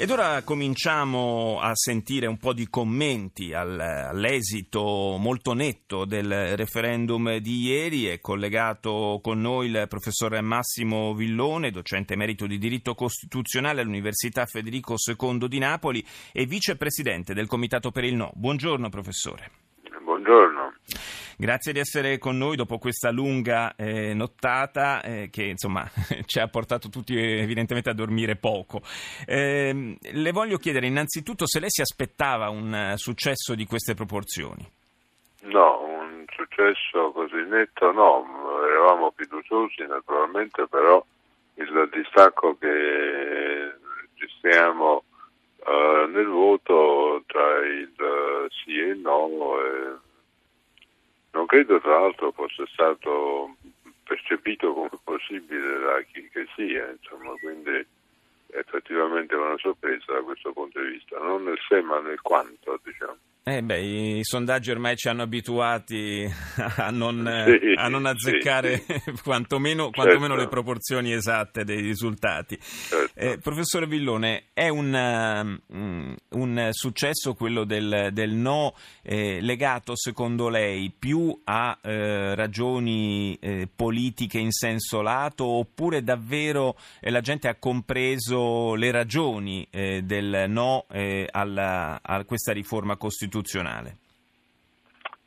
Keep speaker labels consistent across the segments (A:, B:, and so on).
A: Ed ora cominciamo a sentire un po' di commenti all'esito molto netto del referendum di ieri. È collegato con noi il professor Massimo Villone, docente emerito di diritto costituzionale all'Università Federico II di Napoli e vicepresidente del Comitato per il No. Buongiorno professore.
B: Buongiorno.
A: Grazie di essere con noi dopo questa lunga eh, nottata eh, che insomma ci ha portato tutti evidentemente a dormire poco. Eh, le voglio chiedere innanzitutto se lei si aspettava un successo di queste proporzioni.
B: No, un successo così netto no, eravamo fiduciosi naturalmente, però il distacco che registriamo eh, nel voto tra il sì e il no non credo tra l'altro fosse stato percepito come possibile da chi che sia, insomma, quindi effettivamente una sorpresa da questo punto di vista, non nel se ma nel quanto, diciamo.
A: Eh beh, i sondaggi ormai ci hanno abituati a non, sì, a non azzeccare sì, quantomeno, certo. quantomeno, le proporzioni esatte dei risultati. Certo. Eh, professore Villone, è un, um, un successo quello del, del no eh, legato secondo lei più a eh, ragioni eh, politiche in senso lato oppure davvero eh, la gente ha compreso le ragioni eh, del no alla, a questa riforma costituzionale?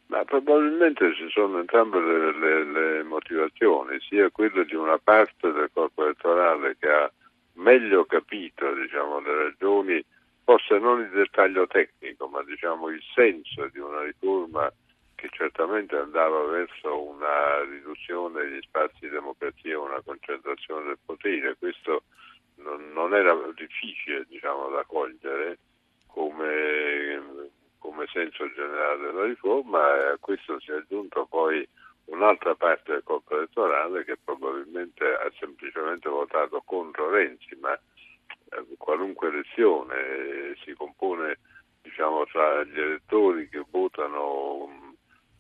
B: Ma probabilmente ci sono entrambe le, le, le, motivazioni, sia quella di una parte del corpo elettorale che ha meglio capito diciamo, le ragioni, forse non il dettaglio tecnico, ma diciamo, il senso di una riforma che certamente andava verso una riduzione degli spazi di democrazia, una concentrazione del potere. Questo non, non era difficile diciamo, da cogliere come come senso generale della riforma e a questo si è aggiunto poi un'altra parte del corpo elettorale che probabilmente ha semplicemente votato contro Renzi, ma qualunque elezione eh, si compone diciamo, tra gli elettori che votano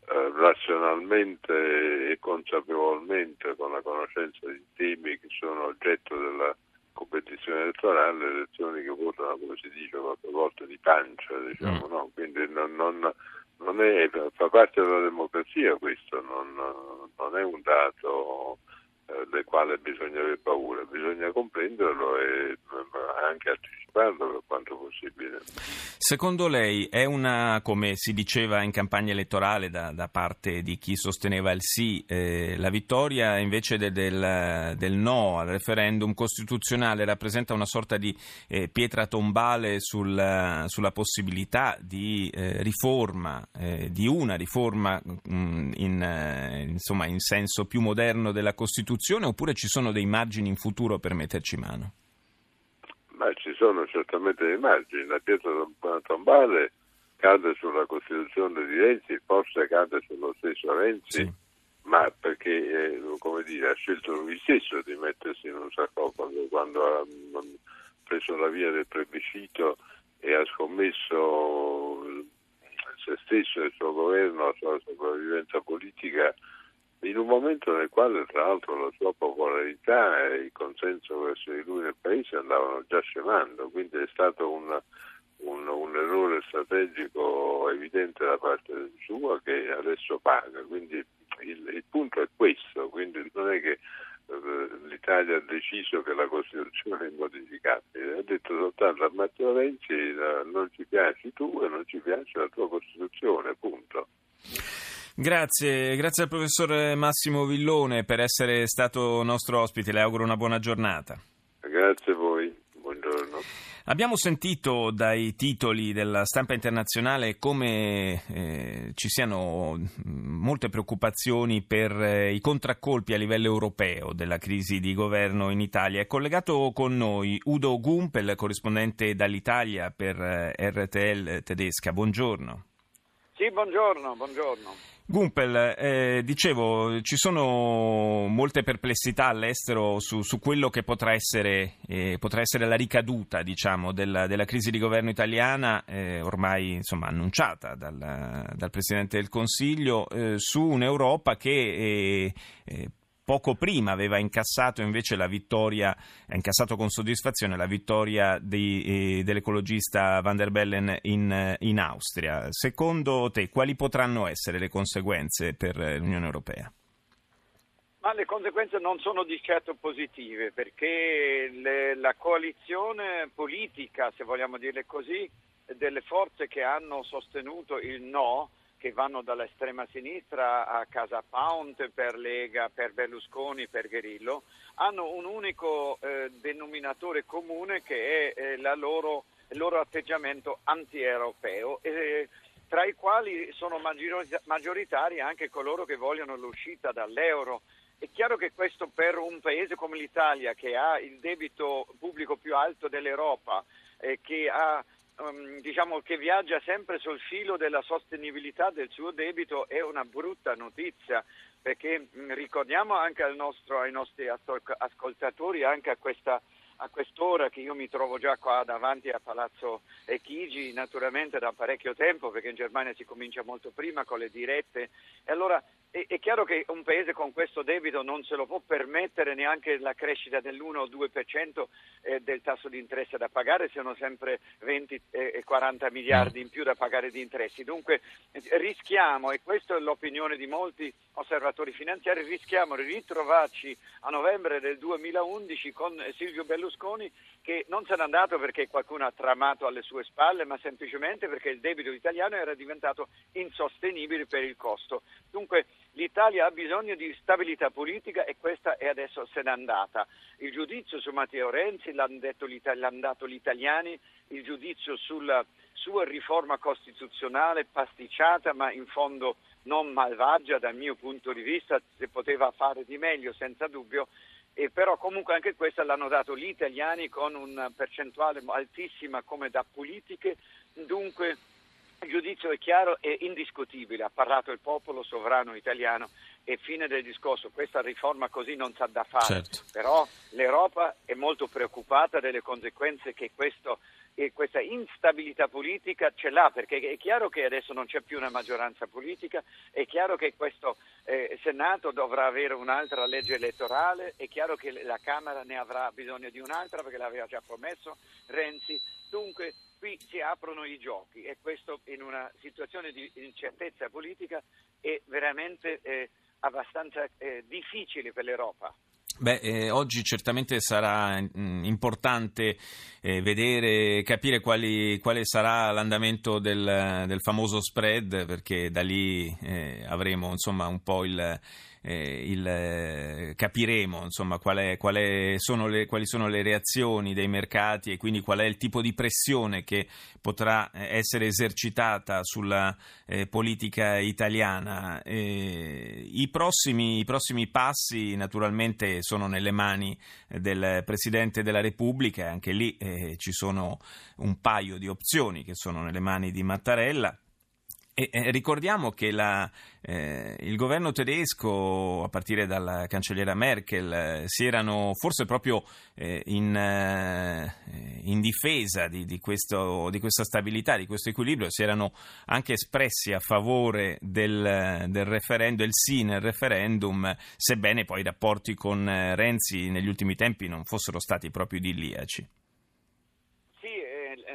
B: eh, razionalmente e consapevolmente con la conoscenza di temi che sono oggetto della competizione elettorale, le elezioni che votano, come si dice, qualche volta di pancia, diciamo, mm. no? quindi non, non, non è, fa parte della democrazia questo, non, non è un dato del quale bisogna avere paura, bisogna comprenderlo e anche anticiparlo per quanto possibile.
A: Secondo lei è una, come si diceva in campagna elettorale da, da parte di chi sosteneva il sì, eh, la vittoria invece de, del, del, no al referendum costituzionale rappresenta una sorta di eh, pietra tombale sul, sulla possibilità di eh, riforma, eh, di una riforma mh, mm, in, eh, insomma, in senso più moderno della Costituzione oppure ci sono dei margini in futuro per metterci mano?
B: Ma ci sono certamente dei margini. La pietra tombale cade sulla Costituzione di Renzi, forse cade sullo stesso Renzi, sì. ma perché eh, dire, ha scelto lui stesso di mettersi in un sarcofago quando ha preso la via del plebiscito e ha scommesso se stesso e il suo governo, la sua sopravvivenza politica in un momento nel quale tra l'altro la sua popolarità e il consenso verso di lui nel paese andavano già scemando, quindi è stato un, un, un errore strategico evidente da parte sua che adesso paga, quindi il, il punto è questo, quindi non è che eh, l'Italia ha deciso che la Costituzione è immodificabile, ha detto soltanto a Matteo Renzi non ci piaci tu e non ci piace la tua Costituzione, punto.
A: Grazie, grazie al professor Massimo Villone per essere stato nostro ospite, le auguro una buona giornata.
B: Grazie a voi, buongiorno.
A: Abbiamo sentito dai titoli della stampa internazionale come eh, ci siano molte preoccupazioni per eh, i contraccolpi a livello europeo della crisi di governo in Italia. È collegato con noi Udo Gumpel, corrispondente dall'Italia per eh, RTL tedesca. Buongiorno.
C: Sì, buongiorno, buongiorno.
A: Gumpel, eh, dicevo, ci sono molte perplessità all'estero su, su quello che potrà essere, eh, potrà essere la ricaduta diciamo, della, della, crisi di governo italiana, eh, ormai insomma, annunciata dal, dal, Presidente del Consiglio, eh, su un'Europa che eh, eh, poco prima aveva incassato invece la vittoria, ha incassato con soddisfazione la vittoria di, eh, dell'ecologista Van der Bellen in, in, Austria. Secondo te, quali potranno essere le conseguenze per l'Unione Europea?
C: Ma le conseguenze non sono di certo positive perché le, la coalizione politica, se vogliamo dirle così, delle forze che hanno sostenuto il no che vanno dall'estrema sinistra a Casa Pound per Lega, per Berlusconi, per Grillo, hanno un unico eh, denominatore comune che è eh, loro, il loro atteggiamento anti-europeo. Eh, tra i quali sono maggioritari anche coloro che vogliono l'uscita dall'euro. È chiaro che questo per un paese come l'Italia, che ha il debito pubblico più alto dell'Europa, eh, che ha um, diciamo che viaggia sempre sul filo della sostenibilità del suo debito è una brutta notizia perché mm, ricordiamo anche nostro, ai nostri ascoltatori, anche a questa a quest'ora che io mi trovo già qua davanti a Palazzo Chigi, naturalmente da parecchio tempo, perché in Germania si comincia molto prima con le dirette. E allora è, è chiaro che un paese con questo debito non se lo può permettere neanche la crescita dell'1 o 2% eh, del tasso di interesse da pagare, siano sempre 20 e 40 miliardi in più da pagare di interessi. Dunque rischiamo, e questa è l'opinione di molti osservatori finanziari, rischiamo di ritrovarci a novembre del 2011 con Silvio Berlusconi che non se n'è andato perché qualcuno ha tramato alle sue spalle, ma semplicemente perché il debito italiano era diventato insostenibile per il costo. Dunque l'Italia ha bisogno di stabilità politica e questa è adesso se n'è andata. Il giudizio su Matteo Renzi l'hanno, l'hanno dato gli italiani, il giudizio sulla sua riforma costituzionale pasticciata ma in fondo non malvagia dal mio punto di vista, se poteva fare di meglio senza dubbio, e però comunque anche questa l'hanno dato gli italiani con una percentuale altissima come da politiche, dunque il giudizio è chiaro e indiscutibile, ha parlato il popolo sovrano italiano e fine del discorso, questa riforma così non sa da fare, certo. però l'Europa è molto preoccupata delle conseguenze che questo e questa instabilità politica ce l'ha perché è chiaro che adesso non c'è più una maggioranza politica, è chiaro che questo eh, Senato dovrà avere un'altra legge elettorale, è chiaro che la Camera ne avrà bisogno di un'altra perché l'aveva già promesso Renzi, dunque qui si aprono i giochi e questo in una situazione di incertezza politica è veramente eh, abbastanza eh, difficile per l'Europa.
A: Beh, eh, oggi certamente sarà mh, mm, importante eh, vedere, capire quali, quale sarà l'andamento del, del, famoso spread, perché da lì eh, avremo insomma un po' il eh, il, eh, capiremo insomma, qual è, qual è, sono le, quali sono le reazioni dei mercati e quindi qual è il tipo di pressione che potrà eh, essere esercitata sulla eh, politica italiana. Eh, I prossimi, I, prossimi, passi naturalmente sono nelle mani del Presidente della Repubblica, anche lì eh, ci sono un paio di opzioni che sono nelle mani di Mattarella. E, eh, ricordiamo che la, eh, il governo tedesco, a partire dalla cancelliera Merkel, si erano forse proprio eh, in, eh, in, difesa di, di, questo, di, questa stabilità, di questo equilibrio, si erano anche espressi a favore del, del, referendum, del sì nel referendum, sebbene poi i rapporti con eh, Renzi negli ultimi tempi non fossero stati proprio idilliaci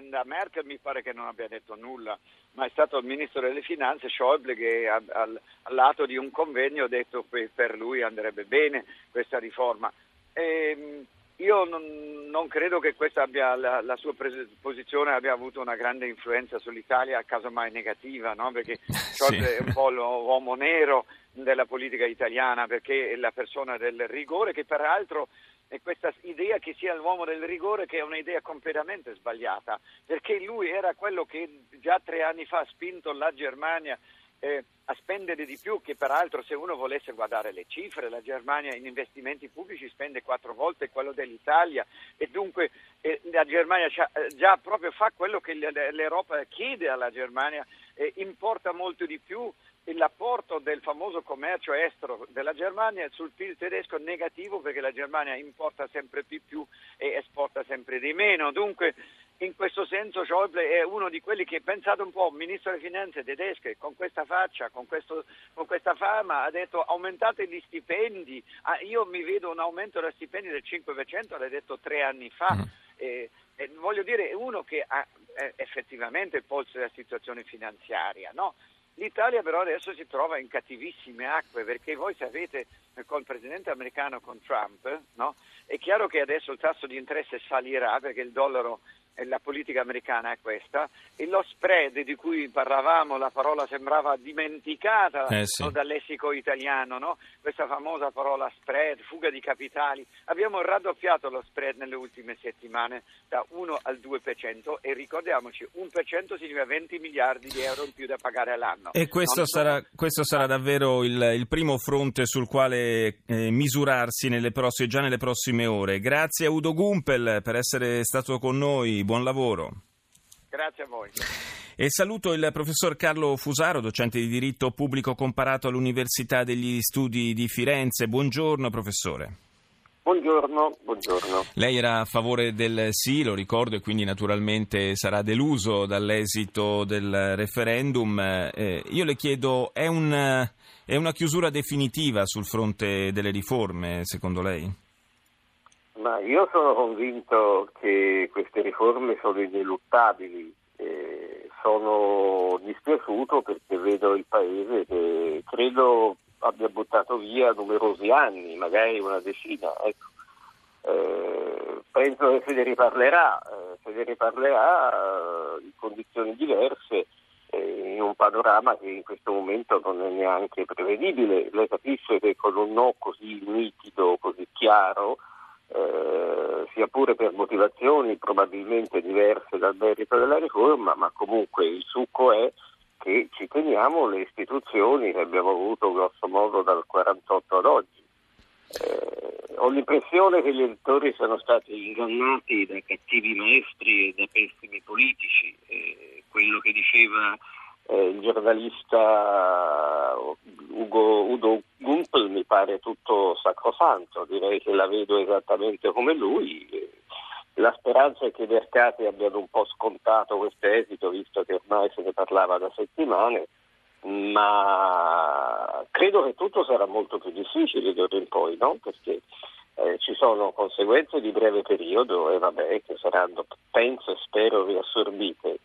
C: da Merkel mi pare che non abbia detto nulla, ma è stato il ministro delle finanze Schäuble che al, al, al lato di un convegno ha detto che per lui andrebbe bene questa riforma. E, ehm, io non, non, credo che abbia, la, la, sua posizione abbia avuto una grande influenza sull'Italia, casomai negativa, no? perché Schäuble sì. è un po' l'uomo nero della politica italiana, perché è la persona del rigore che peraltro e questa idea che sia l'uomo del rigore che è un'idea completamente sbagliata, perché lui era quello che già tre anni fa ha spinto la Germania eh, a spendere di più, che peraltro se uno volesse guardare le cifre, la Germania in investimenti pubblici spende quattro volte quello dell'Italia e dunque eh, la Germania già, eh, già, proprio fa quello che l'Europa chiede alla Germania, importa molto di più l'apporto del famoso commercio estero della Germania sul PIL tedesco è negativo perché la Germania importa sempre di più e esporta sempre di meno. Dunque, in questo senso Schäuble è uno di quelli che, pensate un po', ministro delle finanze tedesche, con questa faccia, con, questo, con questa fama, ha detto aumentate gli stipendi. Ah, io mi vedo un aumento degli stipendi del 5%, l'ha detto tre anni fa. Mm. Eh, eh, voglio dire, è uno che ha eh, effettivamente il polso della situazione finanziaria, no? L'Italia però adesso si trova in cattivissime acque perché voi sapete con il presidente americano, con Trump, no? è chiaro che adesso il tasso di interesse salirà perché il dollaro la politica americana è questa, e lo spread di cui parlavamo, la parola sembrava dimenticata eh sì. no, dal lessico italiano, no? questa famosa parola spread, fuga di capitali, abbiamo raddoppiato lo spread nelle ultime settimane da 1 al 2% e ricordiamoci, 1% significa 20 miliardi di euro in più da pagare all'anno.
A: E questo, sarà, questo sarà, davvero il, il, primo fronte sul quale eh, misurarsi nelle prossime, già nelle prossime ore. Grazie a Udo Gumpel per essere stato con noi buon lavoro.
C: Grazie a voi.
A: E saluto il professor Carlo Fusaro, docente di diritto pubblico comparato all'Università degli Studi di Firenze. Buongiorno professore.
D: Buongiorno, buongiorno.
A: Lei era a favore del sì, lo ricordo, e quindi naturalmente sarà deluso dall'esito del referendum. Eh, io le chiedo, è, un, è una chiusura definitiva sul fronte delle riforme, secondo lei?
D: Ma io sono convinto che queste riforme sono ineluttabili. Eh, sono dispiaciuto perché vedo il paese che credo abbia buttato via numerosi anni, magari una decina. Ecco. Eh, penso che se ne riparlerà, eh, se ne riparlerà eh, in condizioni diverse eh, in un panorama che in questo momento non è neanche prevedibile. Lei capisce che con un no così nitido, così chiaro, eh, sia pure per motivazioni probabilmente diverse dal merito della riforma, ma comunque il succo è che ci teniamo le istituzioni che abbiamo avuto grosso modo dal 48 ad oggi. Eh, ho l'impressione che gli elettori siano stati ingannati da cattivi maestri e da pessimi politici. Eh, quello che diceva eh, il giornalista Ugo, Udo Gumpel mi pare tutto sacrosanto, direi che la vedo esattamente come lui. La speranza è che i mercati abbiano un po' scontato questo esito, visto che ormai se ne parlava da settimane, ma credo che tutto sarà molto più difficile d'ora in poi, no? perché eh, ci sono conseguenze di breve periodo e vabbè, che saranno, penso e spero, riassorbite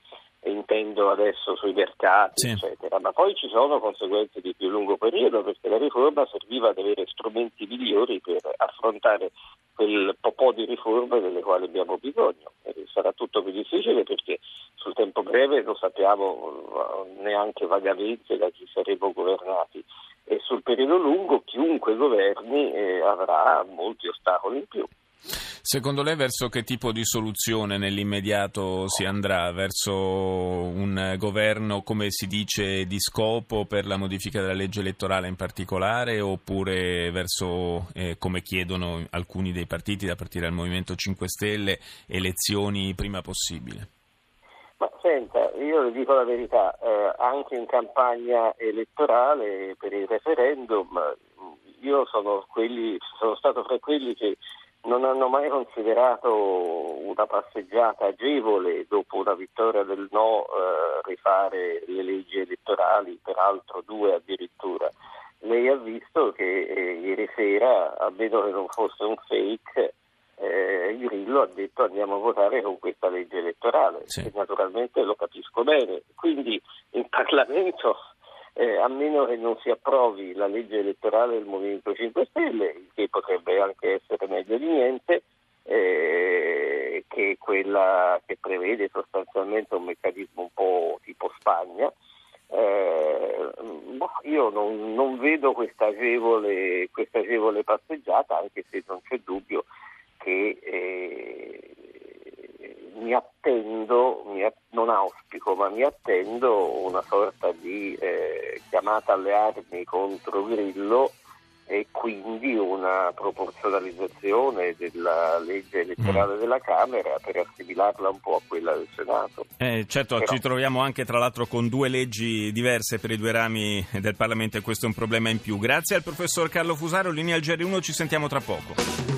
D: intendo adesso sui mercati, sì. eccetera, ma poi ci sono conseguenze di più lungo periodo perché la riforma serviva ad avere strumenti migliori per affrontare quel po' di riforme delle quali abbiamo bisogno. E sarà tutto più difficile perché sul tempo breve non sappiamo neanche vagamente da chi saremo governati e sul periodo lungo chiunque governi eh, avrà molti ostacoli in più.
A: Secondo lei verso che tipo di soluzione nell'immediato si andrà? Verso un governo, come si dice, di scopo per la modifica della legge elettorale in particolare oppure verso, eh, come chiedono alcuni dei partiti da partire dal Movimento 5 Stelle, elezioni prima possibile?
D: Ma senta, io le dico la verità, eh, anche in campagna elettorale per il referendum io sono, quelli, sono stato fra quelli che non hanno mai considerato una passeggiata agevole dopo una vittoria del no eh, rifare le leggi elettorali, peraltro due addirittura. Lei ha visto che eh, ieri sera, a meno che non fosse un fake, eh, Grillo ha detto andiamo a votare con questa legge elettorale sì. naturalmente lo capisco bene. Quindi in Parlamento eh, a meno che non si approvi la legge elettorale del Movimento 5 Stelle, che potrebbe anche essere meglio di niente, eh, che è quella che prevede sostanzialmente un meccanismo un po' tipo Spagna. Eh, boh, io non, non vedo questa agevole, questa agevole, passeggiata, anche se non c'è dubbio che eh, mi attendo, mi, non auspico, ma mi attendo una sorta di eh, chiamata alle armi contro Grillo e quindi una proporzionalizzazione della legge elettorale mm. della Camera per assimilarla un po' a quella del Senato.
A: Eh, certo, Però... ci troviamo anche tra l'altro con due leggi diverse per i due rami del Parlamento e questo è un problema in più. Grazie al professor Carlo Fusaro, linea al GR1, ci sentiamo tra poco.